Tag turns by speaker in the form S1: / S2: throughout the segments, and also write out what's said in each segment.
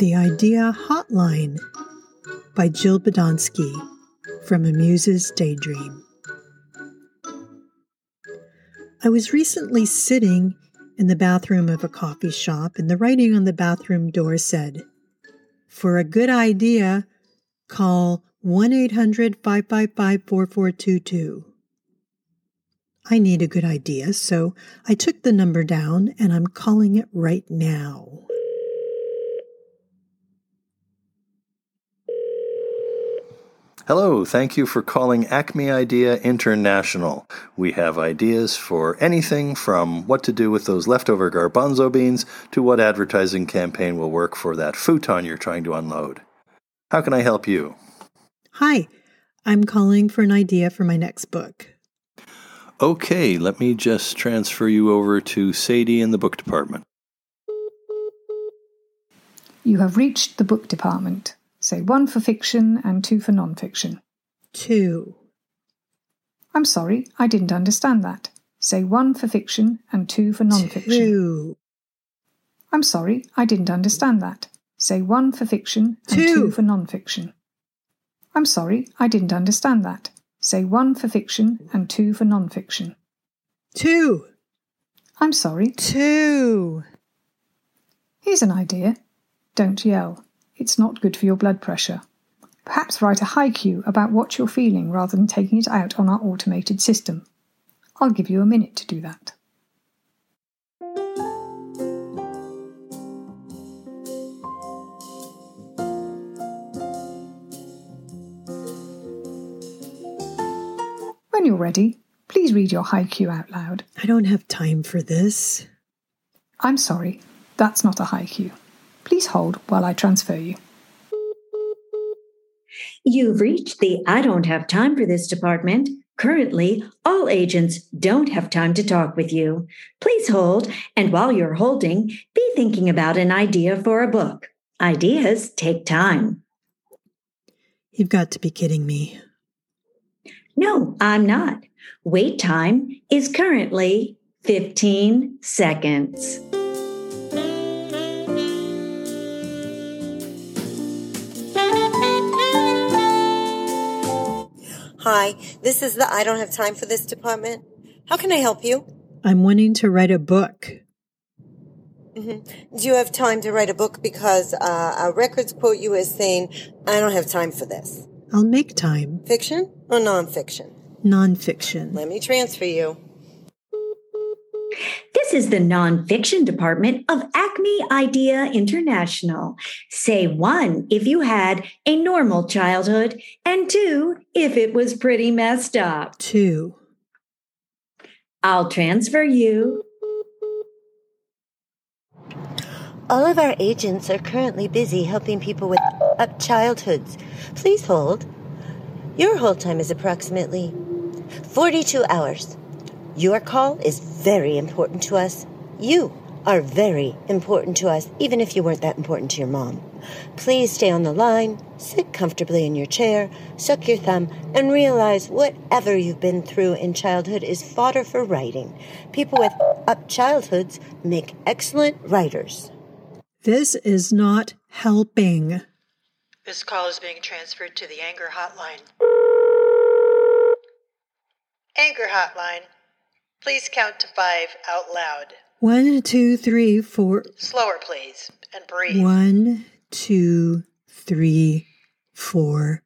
S1: The Idea Hotline by Jill Badonsky from A Muse's Daydream. I was recently sitting in the bathroom of a coffee shop, and the writing on the bathroom door said, For a good idea, call 1 800 555 4422. I need a good idea, so I took the number down and I'm calling it right now.
S2: Hello, thank you for calling Acme Idea International. We have ideas for anything from what to do with those leftover garbanzo beans to what advertising campaign will work for that futon you're trying to unload. How can I help you?
S1: Hi, I'm calling for an idea for my next book.
S2: Okay, let me just transfer you over to Sadie in the book department.
S3: You have reached the book department. Say one for fiction and two for non-fiction.
S1: Two.
S3: I'm sorry, I didn't understand that. Say one for fiction and two for non-fiction.
S1: Two.
S3: I'm sorry, I didn't understand that. Say one for fiction and
S1: Two.
S3: two for non-fiction. I'm sorry, I didn't understand that. Say one for fiction and two for non-fiction.
S1: Two.
S3: I'm sorry.
S1: Two.
S3: Here's an idea. Don't yell. It's not good for your blood pressure. Perhaps write a haiku about what you're feeling rather than taking it out on our automated system. I'll give you a minute to do that. When you're ready, please read your haiku out loud.
S1: I don't have time for this.
S3: I'm sorry, that's not a haiku. Please hold while I transfer you.
S4: You've reached the I don't have time for this department. Currently, all agents don't have time to talk with you. Please hold, and while you're holding, be thinking about an idea for a book. Ideas take time.
S1: You've got to be kidding me.
S4: No, I'm not. Wait time is currently 15 seconds.
S5: Hi, this is the I don't have time for this department. How can I help you?
S1: I'm wanting to write a book.
S5: Do you have time to write a book? Because uh, our records quote you as saying, I don't have time for this.
S1: I'll make time.
S5: Fiction or nonfiction?
S1: Nonfiction.
S5: Let me transfer you.
S4: This is the nonfiction department of Acme Idea International. Say one if you had a normal childhood, and two if it was pretty messed up.
S1: Two.
S4: I'll transfer you.
S5: All of our agents are currently busy helping people with up childhoods. Please hold. Your hold time is approximately 42 hours. Your call is very important to us. You are very important to us, even if you weren't that important to your mom. Please stay on the line, sit comfortably in your chair, suck your thumb, and realize whatever you've been through in childhood is fodder for writing. People with up childhoods make excellent writers.
S1: This is not helping.
S6: This call is being transferred to the Anger Hotline. Anger Hotline. Please count to five out loud.
S1: One, two, three, four.
S6: Slower, please, and breathe.
S1: One, two, three, four,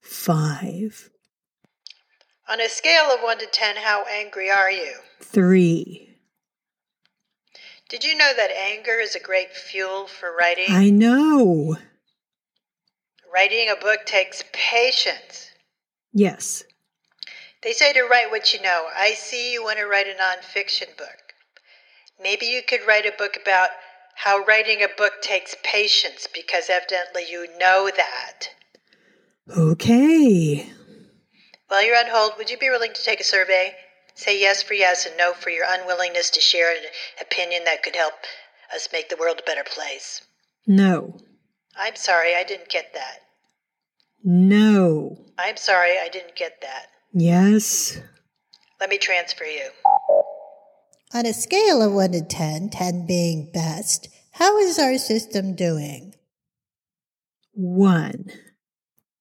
S1: five.
S6: On a scale of 1 to 10, how angry are you?
S1: Three.
S6: Did you know that anger is a great fuel for writing?
S1: I know.
S6: Writing a book takes patience.
S1: Yes.
S6: They say to write what you know. I see you want to write a nonfiction book. Maybe you could write a book about how writing a book takes patience because evidently you know that.
S1: Okay.
S6: While you're on hold, would you be willing to take a survey? Say yes for yes and no for your unwillingness to share an opinion that could help us make the world a better place.
S1: No.
S6: I'm sorry, I didn't get that.
S1: No.
S6: I'm sorry, I didn't get that.
S1: Yes.
S6: Let me transfer you.
S7: On a scale of 1 to 10, 10 being best, how is our system doing?
S1: 1.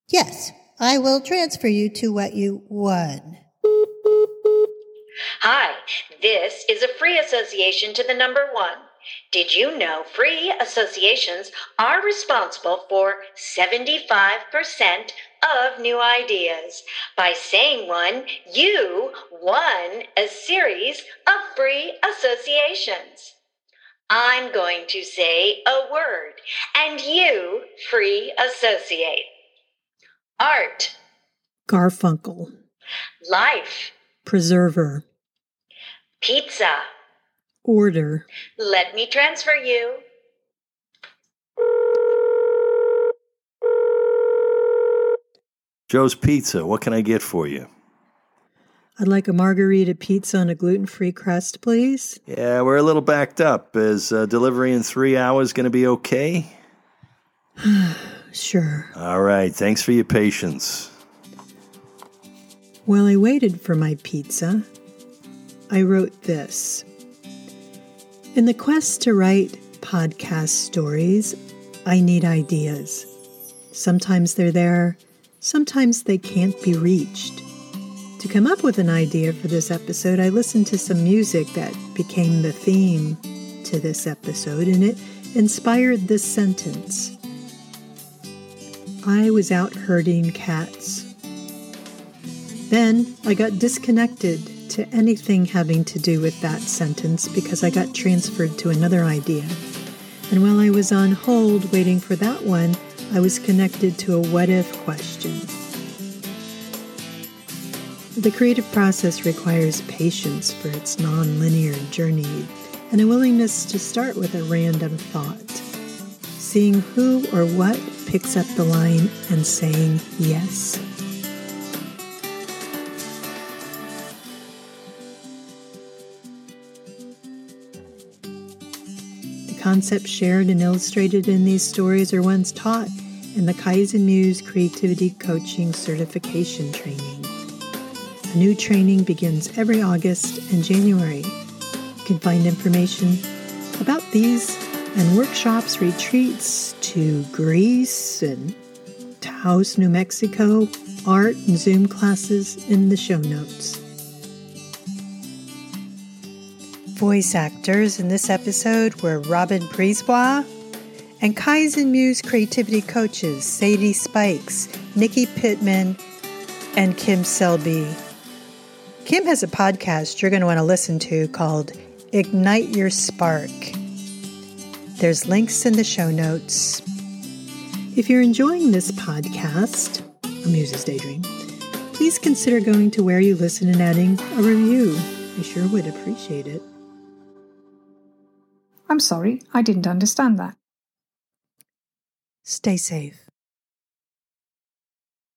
S7: Yes, I will transfer you to what you won.
S4: Hi, this is a free association to the number one. Did you know free associations are responsible for 75% of new ideas? By saying one, you won a series of free associations. I'm going to say a word, and you free associate. Art,
S1: Garfunkel,
S4: life,
S1: preserver,
S4: pizza.
S1: order,
S4: Let me transfer you.
S2: Joe's Pizza, what can I get for you?
S1: I'd like a margherita pizza on a gluten free crust, please.
S2: Yeah, we're a little backed up. Is uh, delivery in three hours going to be okay?
S1: Sure.
S2: All right, thanks for your patience.
S1: While I waited for my pizza, I wrote this. In the quest to write podcast stories, I need ideas. Sometimes they're there, sometimes they can't be reached. To come up with an idea for this episode, I listened to some music that became the theme to this episode, and it inspired this sentence I was out herding cats. Then I got disconnected to anything having to do with that sentence because I got transferred to another idea. And while I was on hold waiting for that one, I was connected to a what if question. The creative process requires patience for its non-linear journey and a willingness to start with a random thought, seeing who or what picks up the line and saying yes. Concepts shared and illustrated in these stories are ones taught in the Kaizen Muse Creativity Coaching Certification Training. A new training begins every August and January. You can find information about these and workshops, retreats to Greece and Taos, New Mexico, art and Zoom classes in the show notes. Voice actors in this episode were Robin Brisebois and Kaizen Muse creativity coaches Sadie Spikes, Nicky Pitman, and Kim Selby. Kim has a podcast you're going to want to listen to called Ignite Your Spark. There's links in the show notes. If you're enjoying this podcast, A Muse's Daydream, please consider going to where you listen and adding a review. I sure would appreciate it.
S3: I'm sorry, I didn't understand that.
S1: Stay safe.